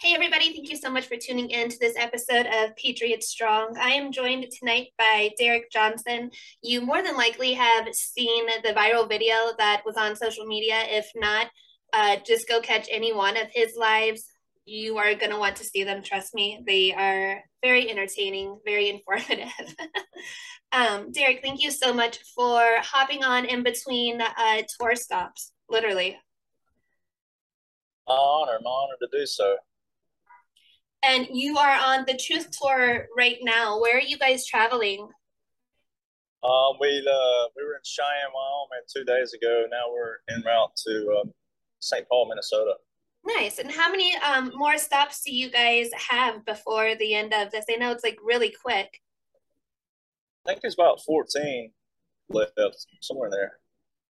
Hey, everybody, thank you so much for tuning in to this episode of Patriot Strong. I am joined tonight by Derek Johnson. You more than likely have seen the viral video that was on social media. If not, uh, just go catch any one of his lives. You are going to want to see them, trust me. They are very entertaining, very informative. um, Derek, thank you so much for hopping on in between uh, tour stops, literally. My honor, my honor to do so and you are on the Truth Tour right now. Where are you guys traveling? Um, we uh, we were in Cheyenne, Wyoming two days ago. Now we're en route to um, St. Paul, Minnesota. Nice. And how many um, more stops do you guys have before the end of this? I know it's like really quick. I think it's about 14 left, somewhere there.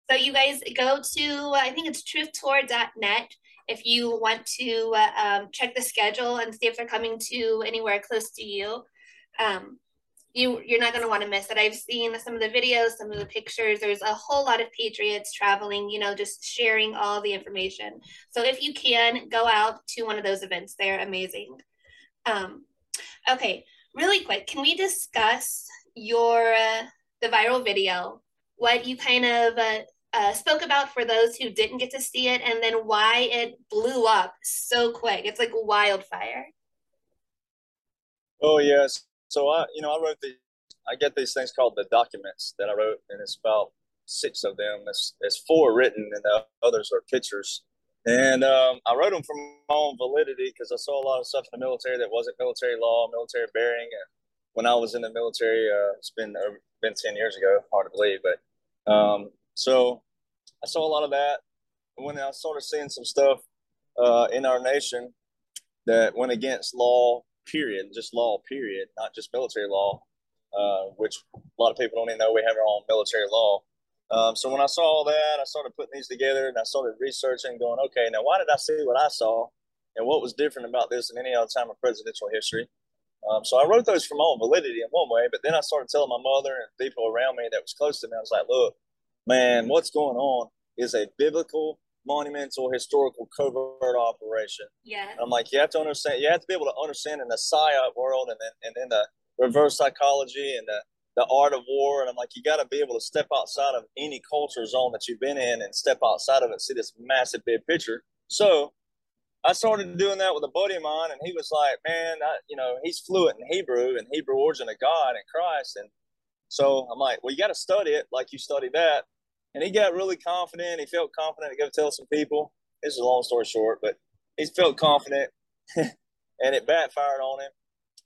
So you guys go to, I think it's truthtour.net if you want to uh, um, check the schedule and see if they're coming to anywhere close to you. Um, you you're not going to want to miss it. I've seen some of the videos, some of the pictures. There's a whole lot of patriots traveling, you know, just sharing all the information. So if you can go out to one of those events, they're amazing. Um, okay, really quick, can we discuss your uh, the viral video? What you kind of uh, uh, spoke about for those who didn't get to see it, and then why it blew up so quick. It's like wildfire. Oh yes. So I, you know, I wrote the, I get these things called the documents that I wrote, and it's about six of them. It's, it's four written, and the others are pictures. And um, I wrote them from my own validity because I saw a lot of stuff in the military that wasn't military law, military bearing. And when I was in the military, uh, it's been uh, been ten years ago. Hard to believe, but um, so I saw a lot of that. When I started seeing some stuff uh, in our nation that went against law, period, just law, period, not just military law, uh, which a lot of people don't even know we have our own military law. Um, so when I saw all that, I started putting these together and I started researching, going, okay, now why did I see what I saw, and what was different about this than any other time of presidential history? Um, so I wrote those for my own validity in one way, but then I started telling my mother and people around me that was close to me, I was like, look, man, mm. what's going on is a biblical, monumental, historical covert operation. Yeah. I'm like, you have to understand, you have to be able to understand in the psyop world and then and then the reverse psychology and the the art of war. And I'm like, you got to be able to step outside of any culture zone that you've been in and step outside of it and see this massive big picture. So I started doing that with a buddy of mine, and he was like, man, I, you know, he's fluent in Hebrew and Hebrew origin of God and Christ. And so I'm like, well, you got to study it like you study that. And he got really confident. He felt confident to go tell some people. This is a long story short, but he felt confident and it backfired on him.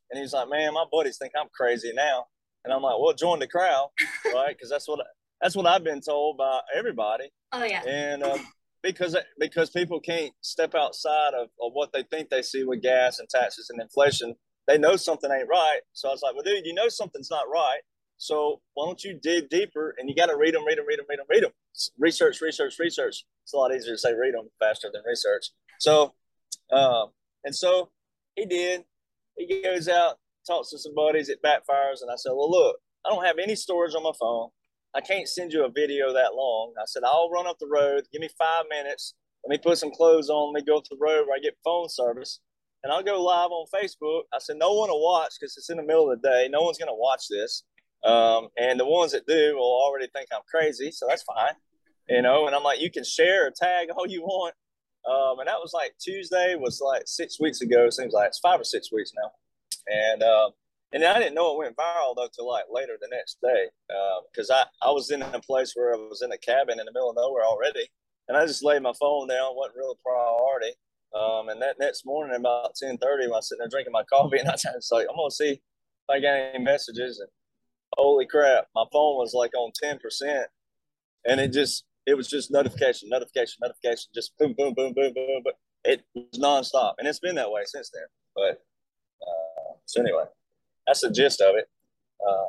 And he was like, man, my buddies think I'm crazy now. And I'm like, well, join the crowd, right? Because that's what that's what I've been told by everybody. Oh yeah. And um, because because people can't step outside of, of what they think they see with gas and taxes and inflation, they know something ain't right. So I was like, well, dude, you know something's not right. So why don't you dig deeper and you got to read them, read them, read them, read them, read them. Research, research, research. It's a lot easier to say read them faster than research. So, um, and so he did. He goes out, talks to some buddies, it backfires. And I said, well, look, I don't have any storage on my phone. I can't send you a video that long. I said, I'll run up the road. Give me five minutes. Let me put some clothes on. Let me go up the road where I get phone service. And I'll go live on Facebook. I said, no one will watch because it's in the middle of the day. No one's going to watch this. Um, and the ones that do will already think I'm crazy, so that's fine. You know, and I'm like, you can share or tag all you want. Um, and that was like Tuesday was like six weeks ago. Seems like it's five or six weeks now. And uh, and I didn't know it went viral though till like later the next day because uh, I I was in a place where I was in a cabin in the middle of nowhere already, and I just laid my phone down. wasn't real priority. Um, and that next morning about ten thirty, when I was sitting there drinking my coffee, and I was like, I'm gonna see if I got any messages. And holy crap, my phone was like on 10%. And it just, it was just notification, notification, notification, just boom, boom, boom, boom, boom. But it was nonstop. And it's been that way since then. But uh, so anyway, that's the gist of it. Uh,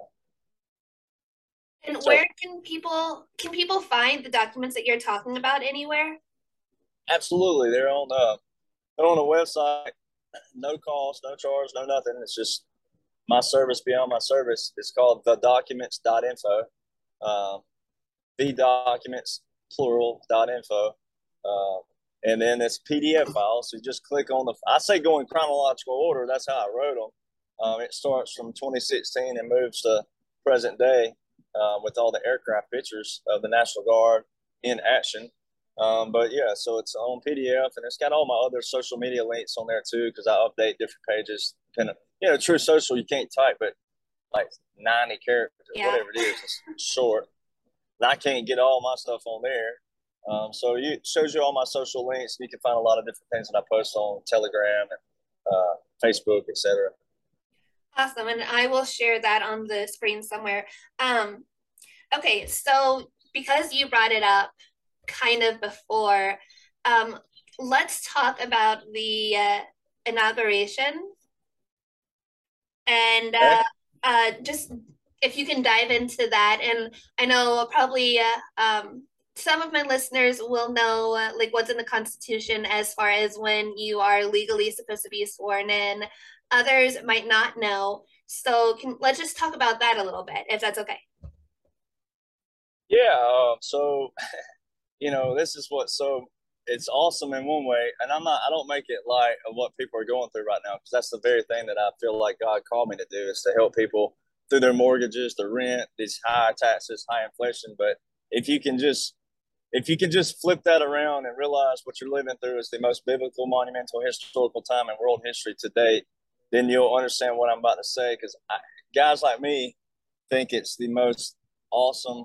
and so, where can people can people find the documents that you're talking about anywhere? Absolutely, they're on uh, they're on the website. No cost, no charge, no nothing. It's just my service beyond my service is called the documents.info. Um, the documents plural dot info. Uh, and then it's PDF file. So just click on the. I say go in chronological order. That's how I wrote them. Um, it starts from 2016 and moves to present day uh, with all the aircraft pictures of the National Guard in action. Um, but yeah, so it's on PDF and it's got all my other social media links on there too because I update different pages. Of, you know, Truth Social you can't type, but like 90 characters, yeah. whatever it is, it's short. And I can't get all my stuff on there. Um, so it shows you all my social links, you can find a lot of different things that I post on Telegram and uh, Facebook, etc. Awesome, and I will share that on the screen somewhere. Um, okay, so because you brought it up kind of before, um, let's talk about the uh, inauguration and uh, uh, just if you can dive into that. And I know probably uh, um, some of my listeners will know uh, like what's in the Constitution as far as when you are legally supposed to be sworn in. Others might not know. So can, let's just talk about that a little bit, if that's okay. Yeah. Um, so, you know, this is what so it's awesome in one way, and I'm not. I don't make it light of what people are going through right now because that's the very thing that I feel like God called me to do is to help people through their mortgages, their rent, these high taxes, high inflation. But if you can just if you can just flip that around and realize what you're living through is the most biblical, monumental, historical time in world history to date, then you'll understand what I'm about to say. Because guys like me think it's the most awesome,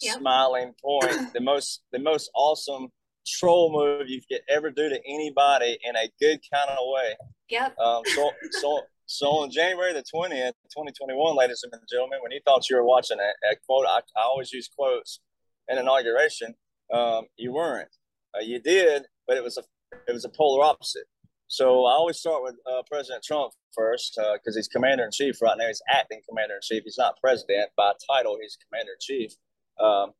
yep. smiling point, the most the most awesome troll move you could ever do to anybody in a good kind of way. Yep. Um, so so so on January the 20th, 2021, ladies and gentlemen, when you thought you were watching a, a quote, I, I, always use quotes in inauguration. Um, you weren't. Uh, you did, but it was a it was a polar opposite. So I always start with uh, President Trump first because uh, he's commander in chief right now. He's acting commander in chief. He's not president by title. He's commander in chief. Um,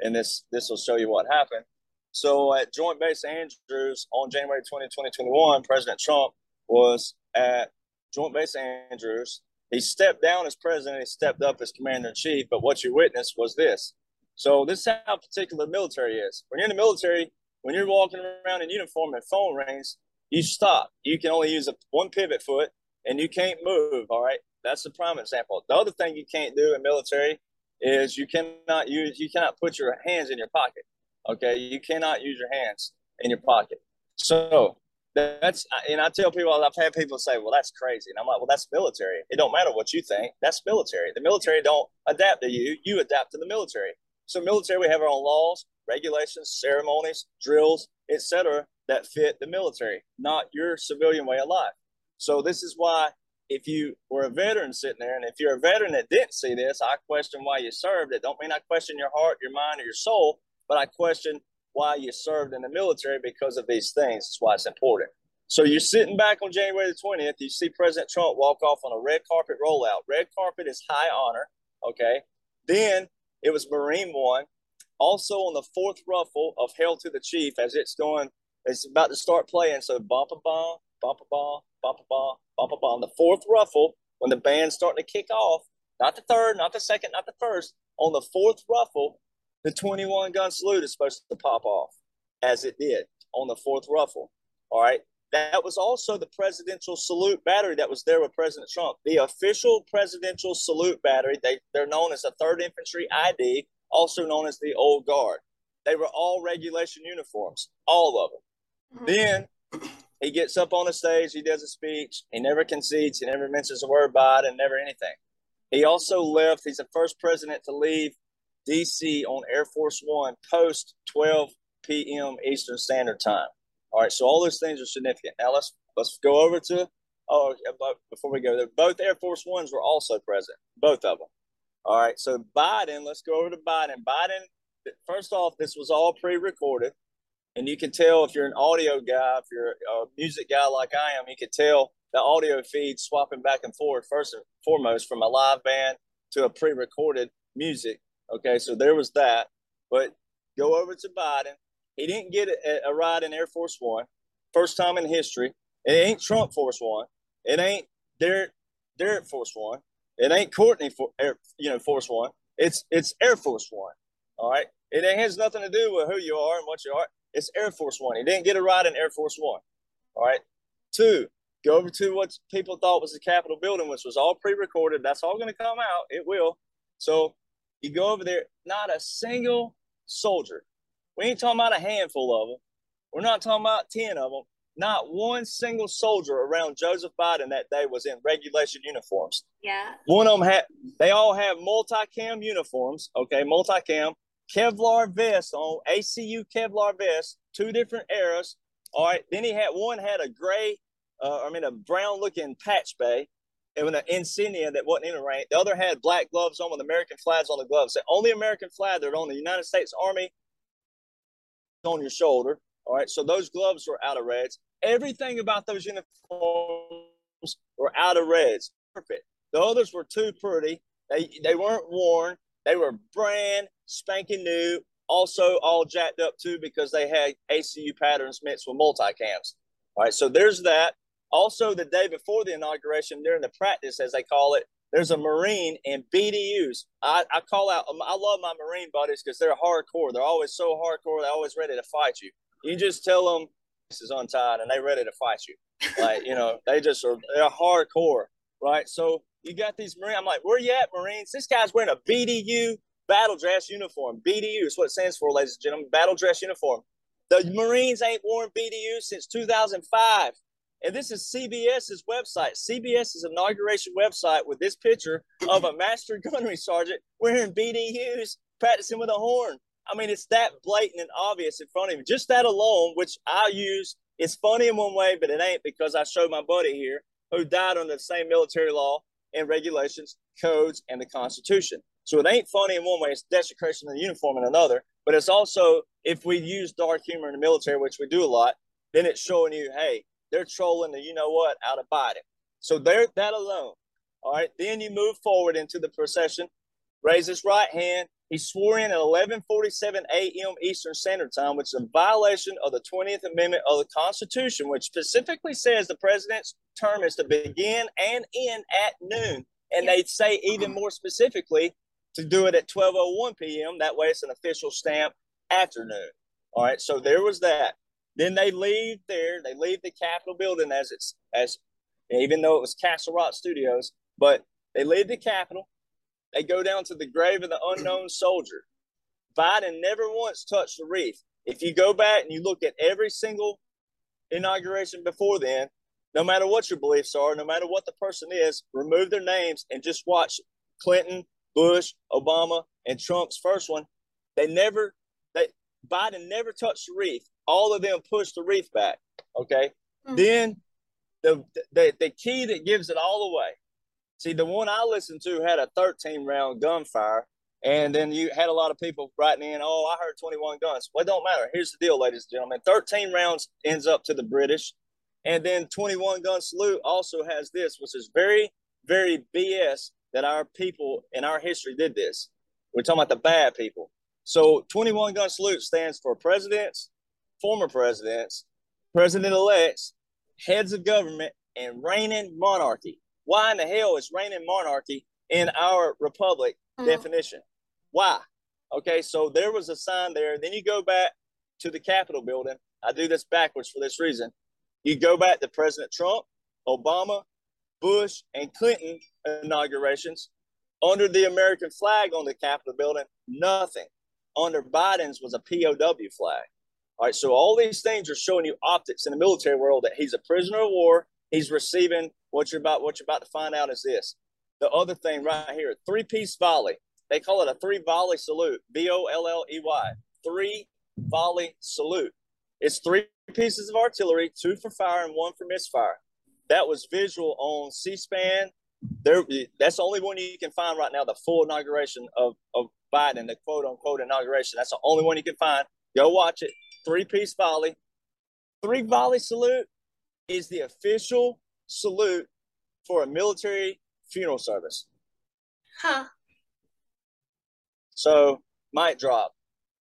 and this this will show you what happened. So at Joint Base Andrews on January 20, 2021, President Trump was at Joint Base Andrews. He stepped down as president, he stepped up as commander in chief. But what you witnessed was this. So this is how particular the military is. When you're in the military, when you're walking around in uniform and phone rings, you stop. You can only use a, one pivot foot and you can't move. All right. That's the prime example. The other thing you can't do in military is you cannot use, you cannot put your hands in your pocket. Okay. You cannot use your hands in your pocket. So that's and I tell people I've had people say, "Well, that's crazy," and I'm like, "Well, that's military. It don't matter what you think. That's military. The military don't adapt to you. You adapt to the military. So, military, we have our own laws, regulations, ceremonies, drills, etc., that fit the military, not your civilian way of life. So, this is why if you were a veteran sitting there, and if you're a veteran that didn't see this, I question why you served. It don't mean I question your heart, your mind, or your soul, but I question why you served in the military because of these things. That's why it's important. So you're sitting back on January the 20th, you see President Trump walk off on a red carpet rollout. Red carpet is high honor. Okay. Then it was Marine One. Also on the fourth ruffle of Hail to the Chief as it's going, it's about to start playing. So bump a bomb, bump a bomb, bump a bomb, bump a bomb. The fourth ruffle, when the band's starting to kick off, not the third, not the second, not the first, on the fourth ruffle, the 21 gun salute is supposed to pop off as it did on the fourth ruffle. All right. That was also the presidential salute battery that was there with President Trump. The official presidential salute battery, they, they're known as the 3rd Infantry ID, also known as the Old Guard. They were all regulation uniforms, all of them. Mm-hmm. Then he gets up on the stage, he does a speech, he never concedes, he never mentions a word Biden, never anything. He also left, he's the first president to leave DC on Air Force One post 12 p.m. Eastern Standard Time. All right, so all those things are significant. Now let's let's go over to oh before we go there, both Air Force Ones were also present, both of them. All right, so Biden, let's go over to Biden. Biden, first off, this was all pre-recorded, and you can tell if you're an audio guy, if you're a music guy like I am, you can tell the audio feed swapping back and forth first and foremost from a live band to a pre-recorded music Okay, so there was that. But go over to Biden. He didn't get a, a ride in Air Force One, first time in history. It ain't Trump Force One. It ain't Derek Derek Force One. It ain't Courtney for Air, you know Force One. It's it's Air Force One. All right. It has nothing to do with who you are and what you are. it's Air Force One. He didn't get a ride in Air Force One. All right. Two, go over to what people thought was the Capitol building, which was all pre-recorded. That's all going to come out. It will. So you go over there, not a single soldier. We ain't talking about a handful of them. We're not talking about 10 of them. Not one single soldier around Joseph Biden that day was in regulation uniforms. Yeah. One of them had, they all have multi-cam uniforms. Okay, multi-cam, Kevlar vest on, ACU Kevlar vest, two different eras. All right. Then he had one had a gray, uh, I mean a brown looking patch bay, and with an insignia that wasn't in a rank. The other had black gloves on with American flags on the gloves. The only American flag that on the United States Army on your shoulder. All right. So those gloves were out of reds. Everything about those uniforms were out of reds. Perfect. The others were too pretty. They they weren't worn. They were brand spanking new. Also all jacked up too because they had ACU patterns mixed with multicams. All right. So there's that. Also, the day before the inauguration, during the practice, as they call it, there's a Marine in BDUs. I, I call out, um, I love my Marine buddies because they're hardcore. They're always so hardcore. They're always ready to fight you. You just tell them this is untied and they're ready to fight you. Like, you know, they just are, they're hardcore, right? So you got these Marines. I'm like, where you at, Marines? This guy's wearing a BDU battle dress uniform. BDU is what it stands for, ladies and gentlemen, battle dress uniform. The Marines ain't worn BDU since 2005. And this is CBS's website, CBS's inauguration website with this picture of a master gunnery sergeant wearing BDUs practicing with a horn. I mean, it's that blatant and obvious in front of you. Just that alone, which I use, it's funny in one way, but it ain't because I showed my buddy here who died under the same military law and regulations, codes, and the Constitution. So it ain't funny in one way, it's desecration of the uniform in another. But it's also, if we use dark humor in the military, which we do a lot, then it's showing you, hey, they're trolling the you know what out of Biden. So there, that alone. All right. Then you move forward into the procession. Raise his right hand. He swore in at 11:47 a.m. Eastern Standard Time, which is a violation of the 20th Amendment of the Constitution, which specifically says the president's term is to begin and end at noon. And they say even more specifically to do it at 12:01 p.m. That way, it's an official stamp afternoon. All right. So there was that. Then they leave there. They leave the Capitol building as it's as even though it was Castle Rock Studios, but they leave the Capitol. They go down to the grave of the unknown soldier. Biden never once touched the wreath. If you go back and you look at every single inauguration before then, no matter what your beliefs are, no matter what the person is, remove their names and just watch Clinton, Bush, Obama, and Trump's first one. They never, they Biden never touched the wreath all of them push the wreath back. Okay. Mm-hmm. Then the, the the key that gives it all away. See, the one I listened to had a 13 round gunfire, and then you had a lot of people writing in, "Oh, I heard 21 guns." Well, it don't matter. Here's the deal, ladies and gentlemen: 13 rounds ends up to the British, and then 21 gun salute also has this, which is very, very BS that our people in our history did this. We're talking about the bad people. So 21 gun salute stands for presidents, former presidents, president elects, heads of government, and reigning monarchy. Why in the hell is reigning monarchy in our republic mm-hmm. definition? Why? Okay, so there was a sign there. Then you go back to the Capitol building. I do this backwards for this reason. You go back to President Trump, Obama, Bush, and Clinton inaugurations. Under the American flag on the Capitol building, nothing. Under Biden's was a POW flag. All right, so all these things are showing you optics in the military world that he's a prisoner of war. He's receiving what you're about. What you're about to find out is this: the other thing right here, three-piece volley. They call it a three volley salute. V O L L E Y. Three volley salute. It's three pieces of artillery, two for fire and one for misfire. That was visual on C-SPAN. There, that's the only one you can find right now. The full inauguration of of Biden, the quote unquote inauguration. That's the only one you can find. Go watch it three piece volley. Three volley salute is the official salute for a military funeral service. Huh. So, mic drop.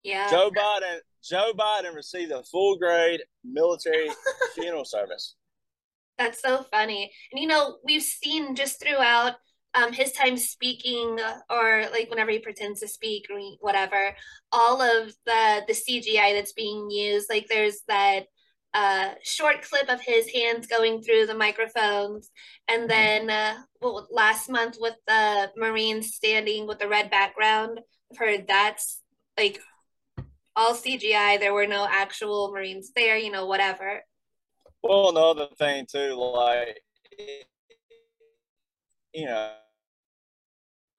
Yeah. Joe Biden. Joe Biden received a full grade military funeral service. That's so funny. And you know, we've seen just throughout um, his time speaking or like whenever he pretends to speak or whatever, all of the the CGI that's being used, like there's that uh, short clip of his hands going through the microphones, and then uh, well, last month with the Marines standing with the red background, I've heard that's like all CGI. There were no actual Marines there, you know, whatever. Well, another thing too, like you know,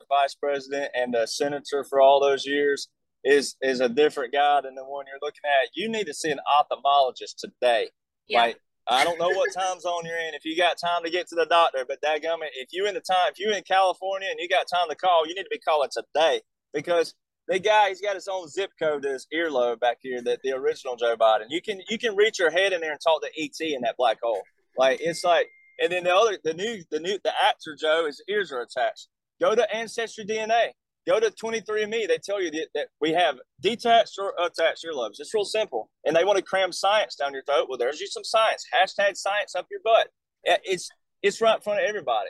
vice president and the senator for all those years is is a different guy than the one you're looking at. You need to see an ophthalmologist today. Yeah. Like I don't know what time zone you're in. If you got time to get to the doctor, but that dadgummit, if you in the time, if you in California and you got time to call, you need to be calling today because the guy he's got his own zip code to his earlobe back here that the original Joe Biden. You can you can reach your head in there and talk to ET in that black hole. Like it's like and then the other the new the new the actor Joe his ears are attached. Go to Ancestry DNA. Go to 23andMe. They tell you that, that we have detached or attached earlobes. It's real simple. And they want to cram science down your throat. Well, there's you some science. Hashtag science up your butt. It's it's right in front of everybody.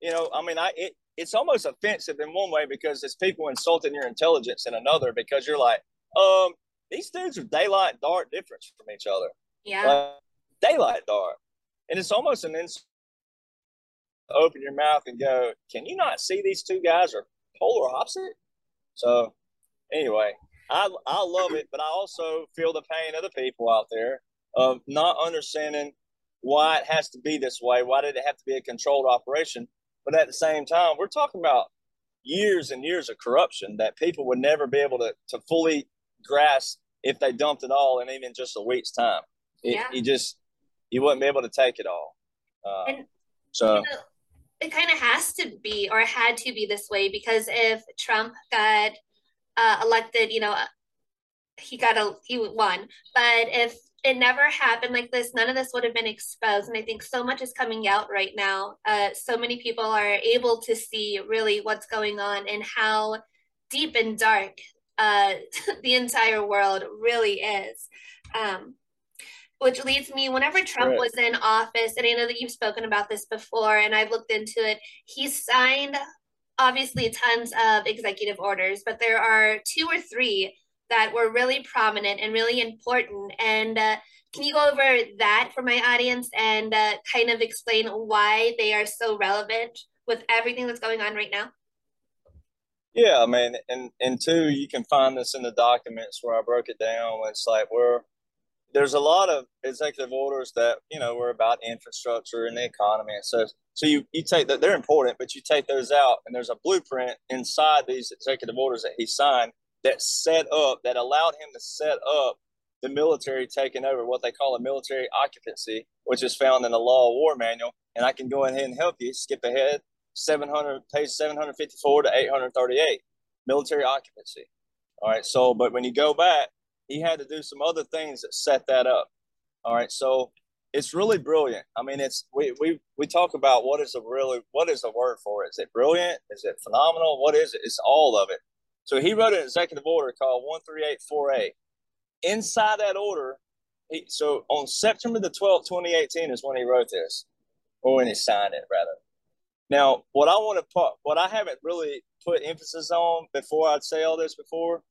You know, I mean, I it, it's almost offensive in one way because it's people insulting your intelligence in another because you're like, um, these dudes are daylight dark difference from each other. Yeah. Uh, daylight dark. And it's almost an insult open your mouth and go, can you not see these two guys are polar opposite? So anyway, I I love it, but I also feel the pain of the people out there of not understanding why it has to be this way. Why did it have to be a controlled operation? But at the same time, we're talking about years and years of corruption that people would never be able to, to fully grasp if they dumped it all in even just a week's time. It, yeah. You just, you wouldn't be able to take it all. Uh, and, so. You know, it kind of has to be or had to be this way because if Trump got uh, elected, you know, he got a he won. But if it never happened like this, none of this would have been exposed. And I think so much is coming out right now. Uh, so many people are able to see really what's going on and how deep and dark uh, the entire world really is. Um, which leads me whenever Trump right. was in office, and I know that you've spoken about this before, and I've looked into it, he signed obviously tons of executive orders, but there are two or three that were really prominent and really important. And uh, can you go over that for my audience and uh, kind of explain why they are so relevant with everything that's going on right now? Yeah, I mean, and and two, you can find this in the documents where I broke it down. It's like we're there's a lot of executive orders that you know were about infrastructure and the economy and so so you you take that they're important but you take those out and there's a blueprint inside these executive orders that he signed that set up that allowed him to set up the military taking over what they call a military occupancy which is found in the law of war manual. And i can go ahead and help you skip ahead 700 page 754 to 838 military occupancy. All right so but when you go back he had to do some other things that set that up. All right, so it's really brilliant. I mean, it's we we we talk about what is a really what is the word for it? Is it brilliant? Is it phenomenal? What is it? It's all of it. So he wrote an executive order called one three eight four eight. Inside that order, he so on September the twelfth, twenty eighteen, is when he wrote this, or when he signed it, rather. Now, what I want to put, what I haven't really put emphasis on before I'd say all this before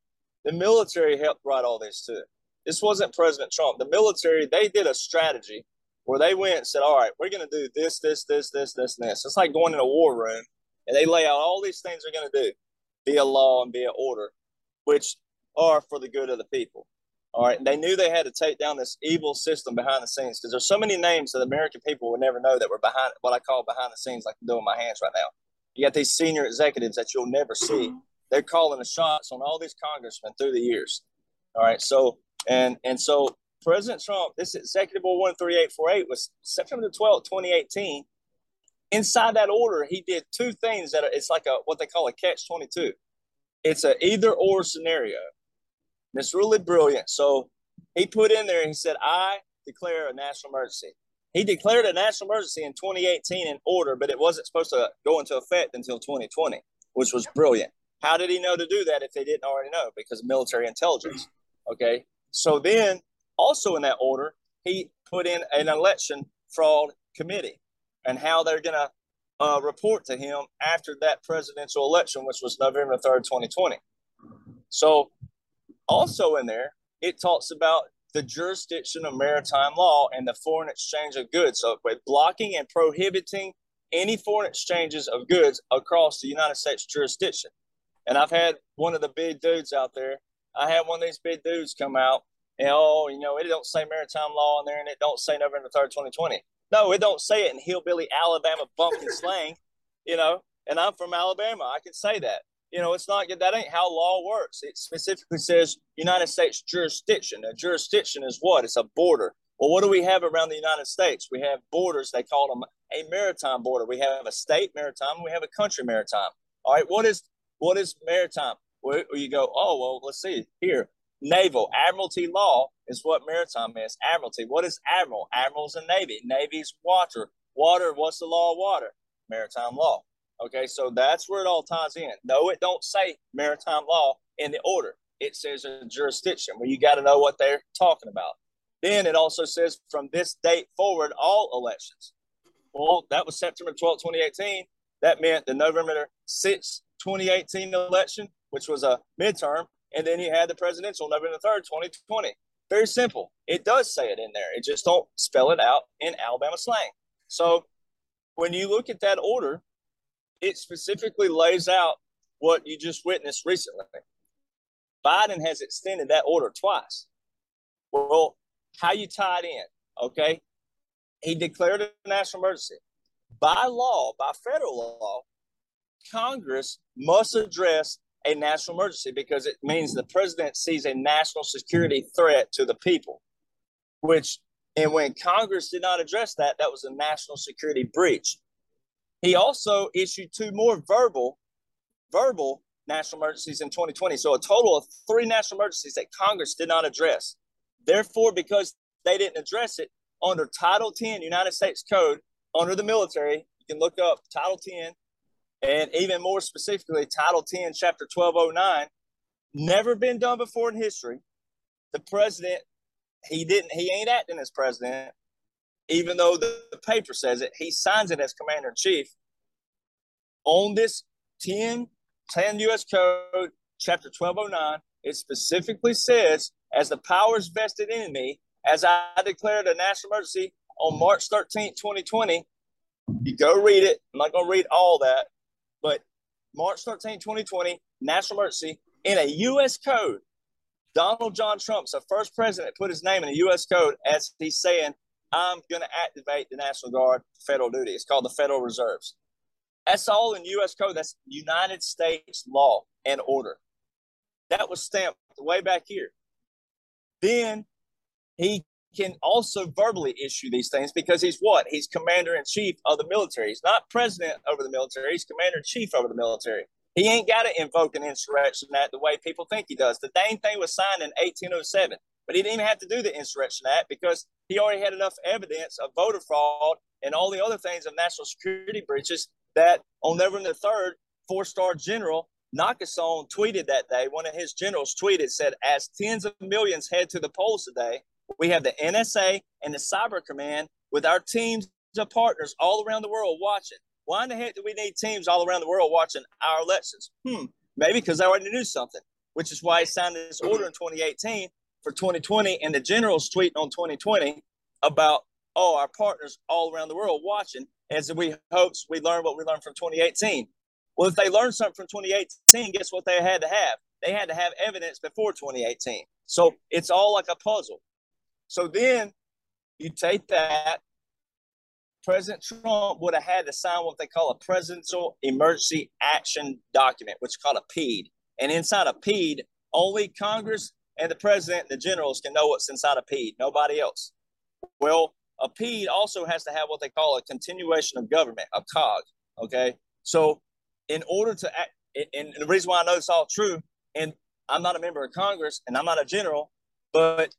the military helped write all this too. This wasn't President Trump. The military, they did a strategy where they went and said, all right, we're going to do this, this, this, this, this, and this. It's like going in a war room and they lay out all these things they're going to do, be a law and be an order, which are for the good of the people. All right. And they knew they had to take down this evil system behind the scenes because there's so many names that American people would never know that were behind what I call behind the scenes, like I'm doing my hands right now. You got these senior executives that you'll never see they're calling the shots on all these congressmen through the years. All right. So and and so President Trump, this executive order 13848 was September the 12th, 2018. Inside that order, he did two things that are, it's like a what they call a catch 22. It's a either or scenario. And it's really brilliant. So he put in there, he said, I declare a national emergency. He declared a national emergency in 2018 in order, but it wasn't supposed to go into effect until 2020, which was brilliant. How did he know to do that if they didn't already know? Because of military intelligence. Okay. So then, also in that order, he put in an election fraud committee and how they're going to uh, report to him after that presidential election, which was November 3rd, 2020. So, also in there, it talks about the jurisdiction of maritime law and the foreign exchange of goods. So, with blocking and prohibiting any foreign exchanges of goods across the United States jurisdiction. And I've had one of the big dudes out there. I had one of these big dudes come out and oh, you know, it don't say maritime law in there, and it don't say November third, twenty twenty. No, it don't say it in hillbilly Alabama bumpkin slang, you know. And I'm from Alabama, I can say that. You know, it's not that ain't how law works. It specifically says United States jurisdiction. A jurisdiction is what? It's a border. Well, what do we have around the United States? We have borders. They call them a maritime border. We have a state maritime. We have a country maritime. All right. What is what is maritime? Well, you go, oh well, let's see here naval. Admiralty law is what maritime is. Admiralty. What is admiral? Admiral's a navy. Navy's water. Water. What's the law of water? Maritime law. Okay, so that's where it all ties in. No, it don't say maritime law in the order. It says a jurisdiction where you got to know what they're talking about. Then it also says from this date forward, all elections. Well, that was September 12, 2018. That meant the November 6, 2018 election, which was a midterm, and then you had the presidential November the 3rd, 2020. Very simple. It does say it in there. It just don't spell it out in Alabama slang. So when you look at that order, it specifically lays out what you just witnessed recently. Biden has extended that order twice. Well, how you tie it in, okay? He declared a national emergency. By law, by federal law, Congress must address a national emergency because it means the president sees a national security threat to the people, which, and when Congress did not address that, that was a national security breach. He also issued two more verbal, verbal national emergencies in 2020. So a total of three national emergencies that Congress did not address. Therefore, because they didn't address it under Title 10 United States Code, under the military, you can look up Title 10 and even more specifically, Title 10, Chapter 1209, never been done before in history. The president, he didn't, he ain't acting as president, even though the, the paper says it. He signs it as commander in chief. On this 10, 10 U.S. Code, Chapter 1209, it specifically says, as the powers vested in me, as I declared a national emergency on March 13, 2020, you go read it. I'm not going to read all that. But March 13, 2020, national emergency in a U.S. code. Donald John Trump's the first president put his name in a U.S. code as he's saying, I'm going to activate the National Guard federal duty. It's called the Federal Reserves. That's all in U.S. code. That's United States law and order. That was stamped way back here. Then he can also verbally issue these things because he's what? He's commander in chief of the military. He's not president over the military, he's commander in chief over the military. He ain't got to invoke an insurrection act the way people think he does. The Dane thing was signed in 1807, but he didn't even have to do the insurrection act because he already had enough evidence of voter fraud and all the other things of national security breaches that on November the 3rd, four star general Nakasone tweeted that day. One of his generals tweeted, said, As tens of millions head to the polls today, we have the NSA and the Cyber Command with our teams of partners all around the world watching. Why in the heck do we need teams all around the world watching our elections? Hmm, maybe because they already knew something, which is why he signed this order in 2018 for 2020 and the generals tweeting on 2020 about, oh, our partners all around the world watching as we hopes we learn what we learned from 2018. Well, if they learned something from 2018, guess what they had to have? They had to have evidence before 2018. So it's all like a puzzle. So then you take that. President Trump would have had to sign what they call a Presidential Emergency Action Document, which is called a PED. And inside a PED, only Congress and the president and the generals can know what's inside a PED, nobody else. Well, a PED also has to have what they call a continuation of government, a COG. Okay. So, in order to act, and the reason why I know it's all true, and I'm not a member of Congress and I'm not a general, but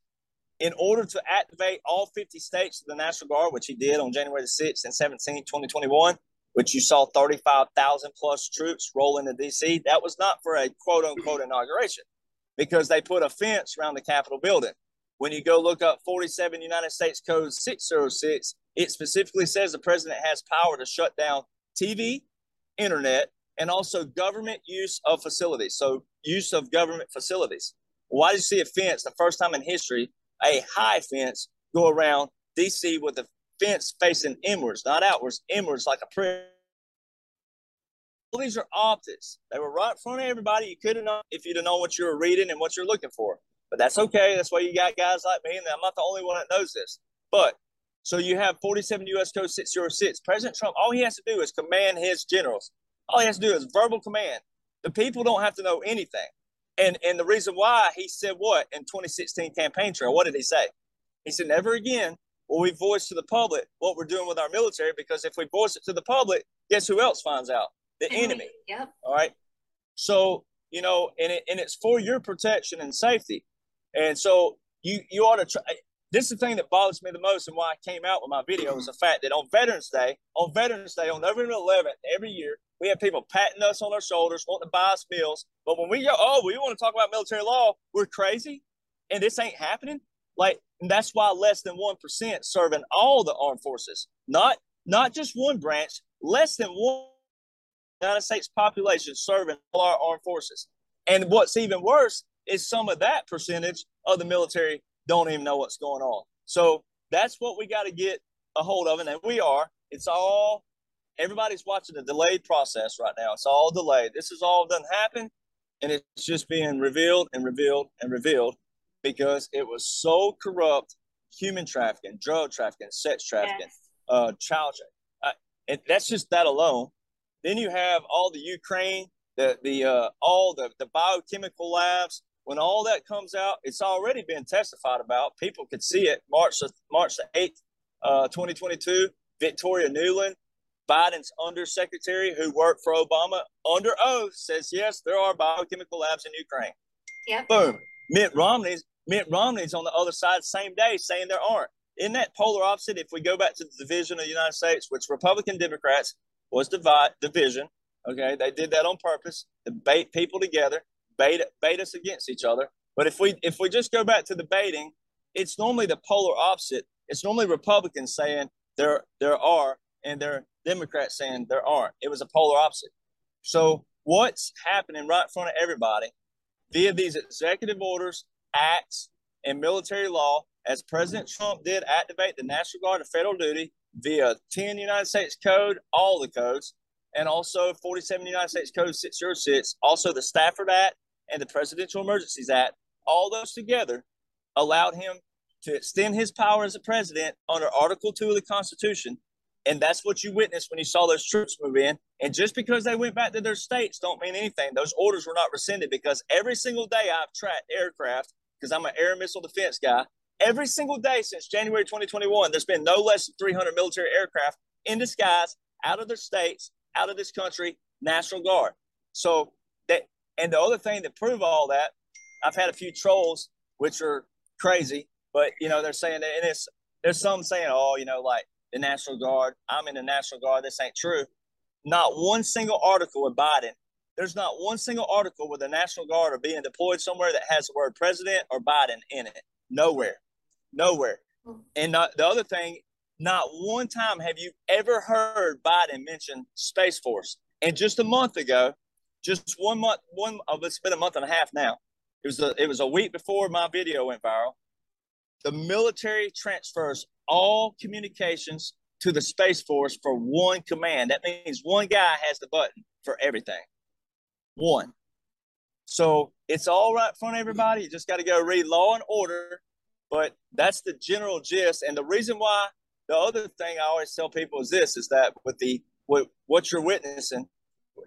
in order to activate all 50 states of the National Guard, which he did on January the 6th and 17th, 2021, which you saw 35,000 plus troops roll into DC, that was not for a quote unquote inauguration because they put a fence around the Capitol building. When you go look up 47 United States Code 606, it specifically says the president has power to shut down TV, internet, and also government use of facilities. So use of government facilities. Why did you see a fence the first time in history, a high fence, go around DC with a fence facing inwards, not outwards, inwards like a prayer? All these are optics. They were right in front of everybody. You could have known if you'd have known what you were reading and what you're looking for. But that's okay. That's why you got guys like me, and I'm not the only one that knows this. But so you have 47 U.S. Code 606. President Trump, all he has to do is command his generals. All he has to do is verbal command. The people don't have to know anything. And and the reason why he said what in 2016 campaign trail, what did he say? He said, never again will we voice to the public what we're doing with our military because if we voice it to the public, guess who else finds out? The enemy. Yep. All right. So, you know, and, it, and it's for your protection and safety. And so you you ought to try this is the thing that bothers me the most and why I came out with my video is the fact that on Veterans Day, on Veterans Day, on November 11th, every year, we have people patting us on our shoulders, wanting to buy us meals. But when we go, oh, we want to talk about military law, we're crazy and this ain't happening. Like, that's why less than 1% serve in all the armed forces, not not just one branch, less than one United States population serving all our armed forces. And what's even worse is some of that percentage of the military don't even know what's going on. So that's what we got to get a hold of, and we are. It's all everybody's watching the delayed process right now. It's all delayed. This is all done happen, and it's just being revealed and revealed and revealed because it was so corrupt. Human trafficking, drug trafficking, sex trafficking, yes. uh, child trafficking. Uh, and that's just that alone. Then you have all the Ukraine, the the uh, all the the biochemical labs, when all that comes out, it's already been testified about. People could see it. March the March the eighth, uh, 2022. Victoria Nuland, Biden's undersecretary who worked for Obama under oath, says yes, there are biochemical labs in Ukraine. Yep. Boom. Mitt Romney's Mitt Romney's on the other side, same day, saying there aren't. Isn't that polar opposite? If we go back to the division of the United States, which Republican Democrats was divide division. Okay, they did that on purpose to bait people together bait bait us against each other. But if we if we just go back to the baiting, it's normally the polar opposite. It's normally Republicans saying there there are and they're Democrats saying there aren't. It was a polar opposite. So what's happening right in front of everybody via these executive orders, acts, and military law, as President Trump did activate the National Guard to federal duty via 10 United States Code, all the codes, and also 47 United States Code 606, also the Stafford Act and the Presidential Emergencies Act, all those together allowed him to extend his power as a president under Article 2 of the Constitution. And that's what you witnessed when you saw those troops move in. And just because they went back to their states don't mean anything. Those orders were not rescinded because every single day I've tracked aircraft because I'm an air missile defense guy. Every single day since January 2021, there's been no less than 300 military aircraft in disguise out of their states, out of this country, National Guard. So and the other thing to prove all that, I've had a few trolls which are crazy, but you know they're saying that, and it's there's some saying, oh, you know, like the National Guard. I'm in the National Guard. This ain't true. Not one single article with Biden. There's not one single article where the National Guard are being deployed somewhere that has the word president or Biden in it. Nowhere, nowhere. And not, the other thing, not one time have you ever heard Biden mention Space Force. And just a month ago, just one month, one of it's been a month and a half now. It was a, it was a week before my video went viral. The military transfers all communications to the Space Force for one command. That means one guy has the button for everything. One. So it's all right in front of everybody. You just got to go read Law and Order. But that's the general gist. And the reason why the other thing I always tell people is this is that with the with what you're witnessing,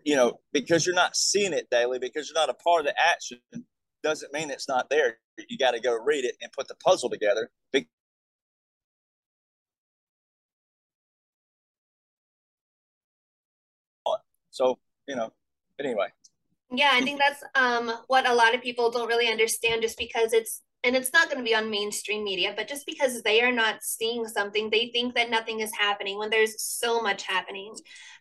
you know, because you're not seeing it daily, because you're not a part of the action, doesn't mean it's not there. You got to go read it and put the puzzle together. So, you know, anyway. Yeah, I think that's um, what a lot of people don't really understand just because it's, and it's not going to be on mainstream media, but just because they are not seeing something, they think that nothing is happening when there's so much happening.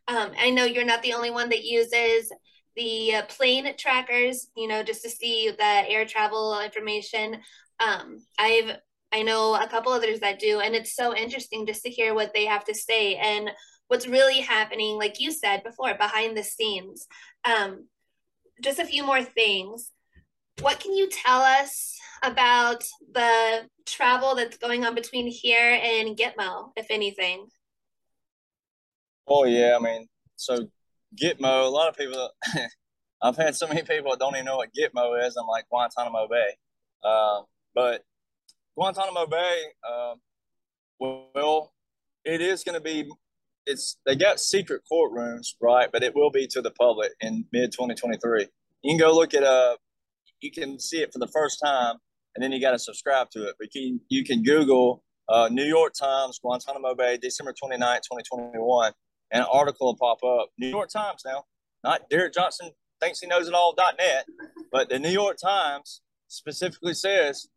Um, I know you're not the only one that uses the uh, plane trackers, you know, just to see the air travel information. Um, I've I know a couple others that do, and it's so interesting just to hear what they have to say. And what's really happening, like you said before, behind the scenes. Um, just a few more things. What can you tell us about the travel that's going on between here and Gitmo, if anything? Oh yeah, I mean, so Gitmo, a lot of people. I've had so many people that don't even know what Gitmo is. I'm like Guantanamo Bay, uh, but Guantanamo Bay, uh, well, it is going to be. It's they got secret courtrooms, right? But it will be to the public in mid 2023. You can go look at uh you can see it for the first time, and then you got to subscribe to it. But you can, you can Google uh, New York Times Guantanamo Bay, December 29, 2021, and an article will pop up. New York Times now, not Derek Johnson thinks he knows it all.net, but the New York Times specifically says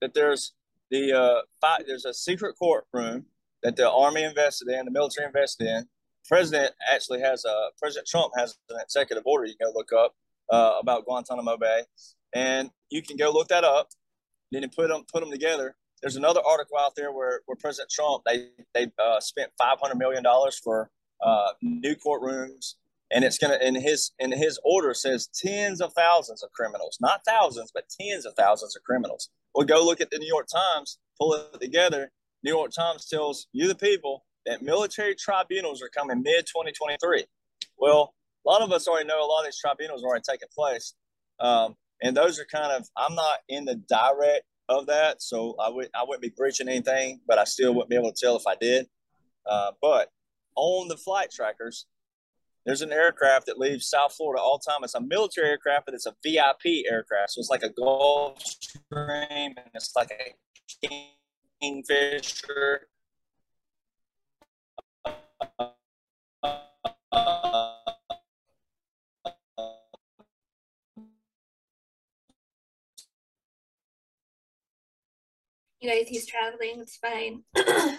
that there's the uh, five, there's a secret courtroom that the Army invested in, the military invested in. President actually has a President Trump has an executive order you can go look up uh, about Guantanamo Bay, and you can go look that up. Then put them put them together. There's another article out there where, where President Trump they they uh, spent 500 million dollars for uh, new courtrooms, and it's gonna in his in his order says tens of thousands of criminals, not thousands, but tens of thousands of criminals. Well, go look at the New York Times, pull it together. New York Times tells you the people that military tribunals are coming mid 2023. Well, a lot of us already know a lot of these tribunals are already taking place. Um, and those are kind of I'm not in the direct of that, so I would I wouldn't be breaching anything, but I still wouldn't be able to tell if I did. Uh, but on the flight trackers, there's an aircraft that leaves South Florida all the time. It's a military aircraft, but it's a VIP aircraft, so it's like a Gulfstream, and it's like a Kingfisher. Uh, uh, uh, you guys, he's traveling. It's fine.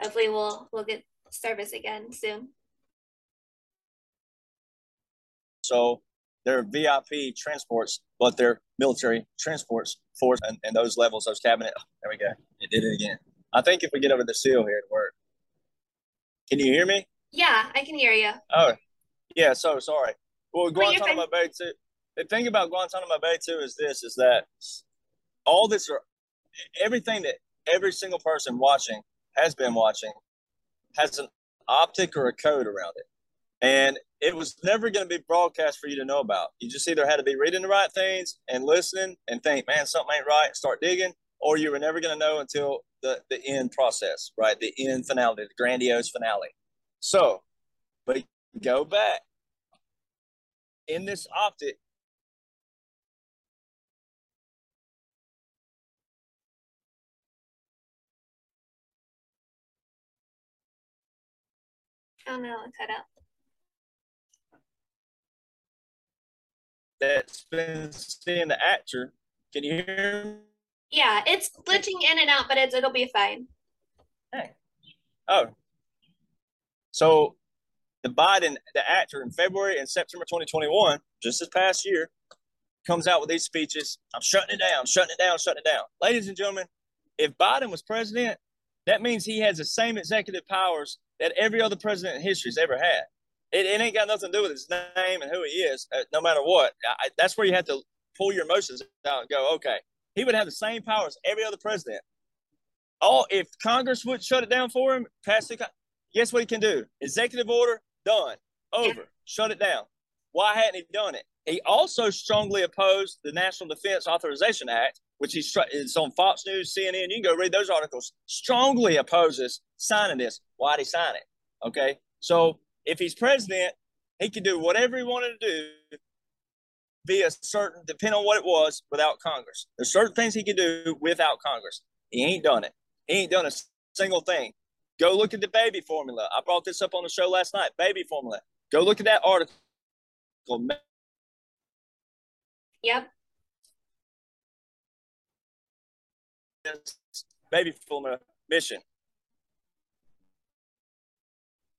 Hopefully, we'll we'll get service again soon. So they're VIP transports, but they're military transports force and, and those levels, those cabinet. Oh, there we go. It did it again. I think if we get over the seal here, it work. Can you hear me? Yeah, I can hear you. Oh, yeah. So sorry. Well, Guantanamo Bay too. The thing about Guantanamo Bay too is this: is that all this are everything that every single person watching has been watching has an optic or a code around it. And it was never going to be broadcast for you to know about. You just either had to be reading the right things and listening and think, man, something ain't right, start digging, or you were never going to know until the, the end process, right? The end finale, the grandiose finale. So, but go back. In this optic, Oh no, it cut out. That's been seeing the actor. Can you hear me? Yeah, it's glitching in and out, but it's it'll be fine. Hey. Oh. So the Biden, the actor in February and September 2021, just this past year, comes out with these speeches. I'm shutting it down, shutting it down, shutting it down. Ladies and gentlemen, if Biden was president, that means he has the same executive powers that every other president in history has ever had. It, it ain't got nothing to do with his name and who he is, uh, no matter what. I, that's where you have to pull your emotions out and go, okay, he would have the same powers every other president. All if Congress would shut it down for him, pass the guess what he can do? Executive order, done, over, yeah. shut it down. Why hadn't he done it? He also strongly opposed the National Defense Authorization Act, which he's it's on Fox News, CNN. You can go read those articles. Strongly opposes signing this. Why'd he sign it? Okay, so if he's president, he could do whatever he wanted to do via certain, depending on what it was, without Congress. There's certain things he could do without Congress. He ain't done it. He ain't done a single thing. Go look at the baby formula. I brought this up on the show last night. Baby formula. Go look at that article. Yep. Baby formula mission.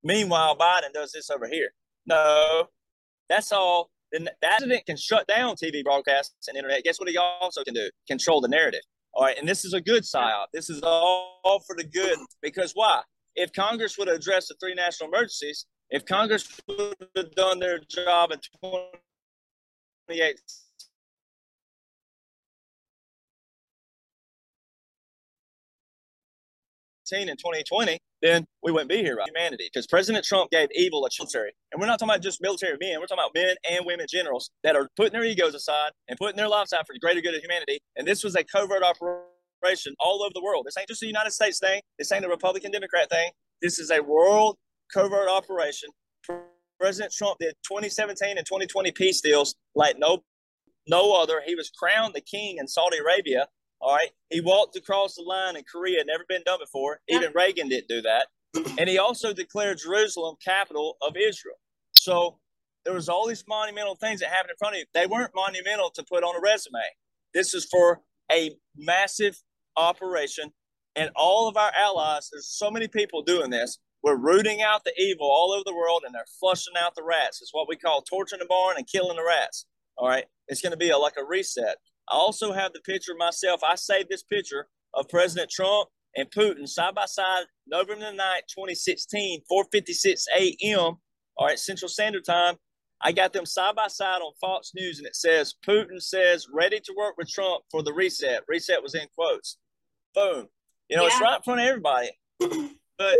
Meanwhile, Biden does this over here. No, that's all. The president can shut down TV broadcasts and internet. Guess what he also can do? Control the narrative. All right, and this is a good psyop. This is all for the good because why? if Congress would have addressed the three national emergencies, if Congress would have done their job in 2018 in 2020, then we wouldn't be here, right? Humanity, because President Trump gave evil a military, and we're not talking about just military men. We're talking about men and women generals that are putting their egos aside and putting their lives out for the greater good of humanity. And this was a covert operation all over the world. This ain't just a United States thing. This ain't a Republican Democrat thing. This is a world covert operation. President Trump did 2017 and 2020 peace deals like no no other. He was crowned the king in Saudi Arabia all right. He walked across the line in Korea, never been done before. Even Reagan didn't do that. And he also declared Jerusalem capital of Israel. So there was all these monumental things that happened in front of you. They weren't monumental to put on a resume. This is for a massive operation. And all of our allies, there's so many people doing this. We're rooting out the evil all over the world and they're flushing out the rats. It's what we call torturing the barn and killing the rats. All right. It's going to be a, like a reset. I also have the picture of myself. I saved this picture of President Trump and Putin side by side, November the 9th, 2016, 4:56 a.m. All right, Central Standard Time. I got them side by side on Fox News, and it says Putin says ready to work with Trump for the reset. Reset was in quotes. Boom. You know, yeah. it's right in front of everybody. but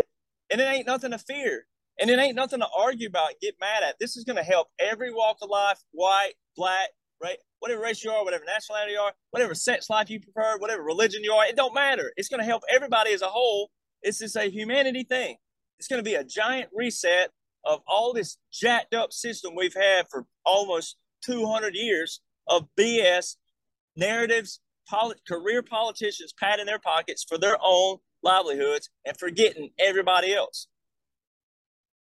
and it ain't nothing to fear. And it ain't nothing to argue about, get mad at. This is going to help every walk of life, white, black, right? Whatever race you are, whatever nationality you are, whatever sex life you prefer, whatever religion you are, it don't matter. It's going to help everybody as a whole. It's just a humanity thing. It's going to be a giant reset of all this jacked up system we've had for almost 200 years of BS narratives, polit- career politicians patting their pockets for their own livelihoods and forgetting everybody else.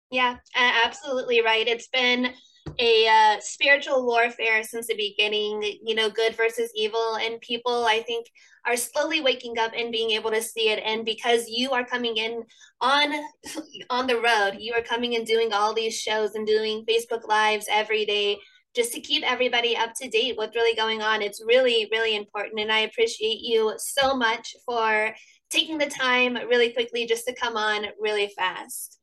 Yeah, absolutely right. It's been a uh, spiritual warfare since the beginning, you know, good versus evil. And people, I think, are slowly waking up and being able to see it. And because you are coming in on on the road, you are coming and doing all these shows and doing Facebook Lives every day just to keep everybody up to date what's really going on. It's really, really important. And I appreciate you so much for taking the time really quickly just to come on really fast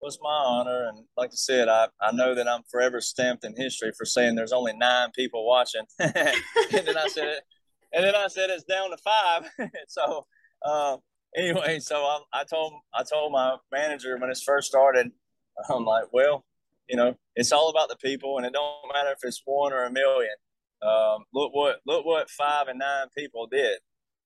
was my honor. And like I said, I, I know that I'm forever stamped in history for saying there's only nine people watching. and then I said and then I said it's down to five. so uh, anyway, so I, I told I told my manager when it first started, I'm like, well, you know, it's all about the people, and it don't matter if it's one or a million. Um, look what look what five and nine people did.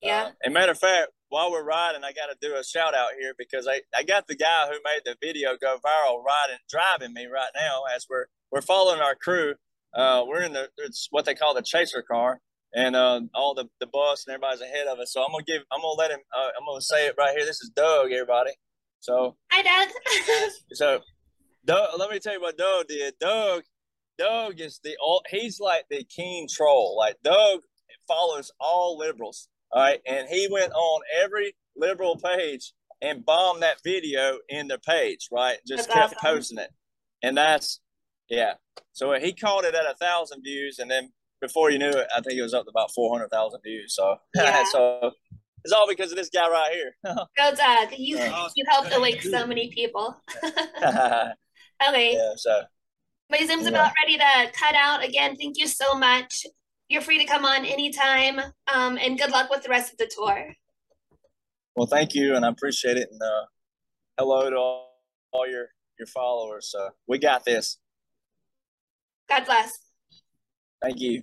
Yeah. Uh, and matter of fact, while we're riding, I got to do a shout out here because I, I got the guy who made the video go viral riding driving me right now as we're we're following our crew. Uh, we're in the it's what they call the chaser car, and uh, all the, the bus and everybody's ahead of us. So I'm gonna give I'm gonna let him uh, I'm gonna say it right here. This is Doug, everybody. So hi, Doug. so Doug, let me tell you what Doug did. Doug, Doug is the he's like the king troll. Like Doug follows all liberals. All right. And he went on every liberal page and bombed that video in their page, right? Just that's kept awesome. posting it. And that's, yeah. So he caught it at a thousand views. And then before you knew it, I think it was up to about 400,000 views. So, yeah. so it's all because of this guy right here. Go, Doug. Uh, you, you helped awake so many people. okay. Yeah. So, my Zoom's yeah. about ready to cut out. Again, thank you so much you're free to come on anytime. Um, and good luck with the rest of the tour. Well, thank you, and I appreciate it. And uh, hello to all, all your your followers. So we got this. God bless. Thank you.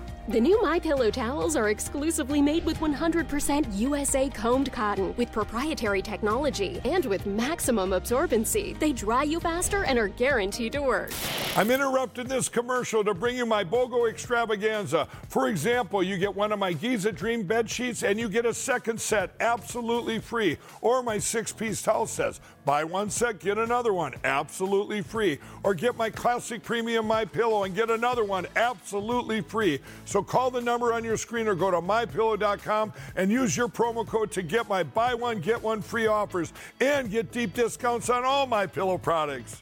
The new My Pillow towels are exclusively made with 100% USA combed cotton with proprietary technology and with maximum absorbency. They dry you faster and are guaranteed to work. I'm interrupting this commercial to bring you my BOGO extravaganza. For example, you get one of my Giza Dream bed sheets and you get a second set absolutely free, or my six-piece towel sets. Buy one set, get another one absolutely free, or get my classic premium My Pillow and get another one absolutely free. So call the number on your screen or go to mypillow.com and use your promo code to get my buy one get one free offers and get deep discounts on all my pillow products.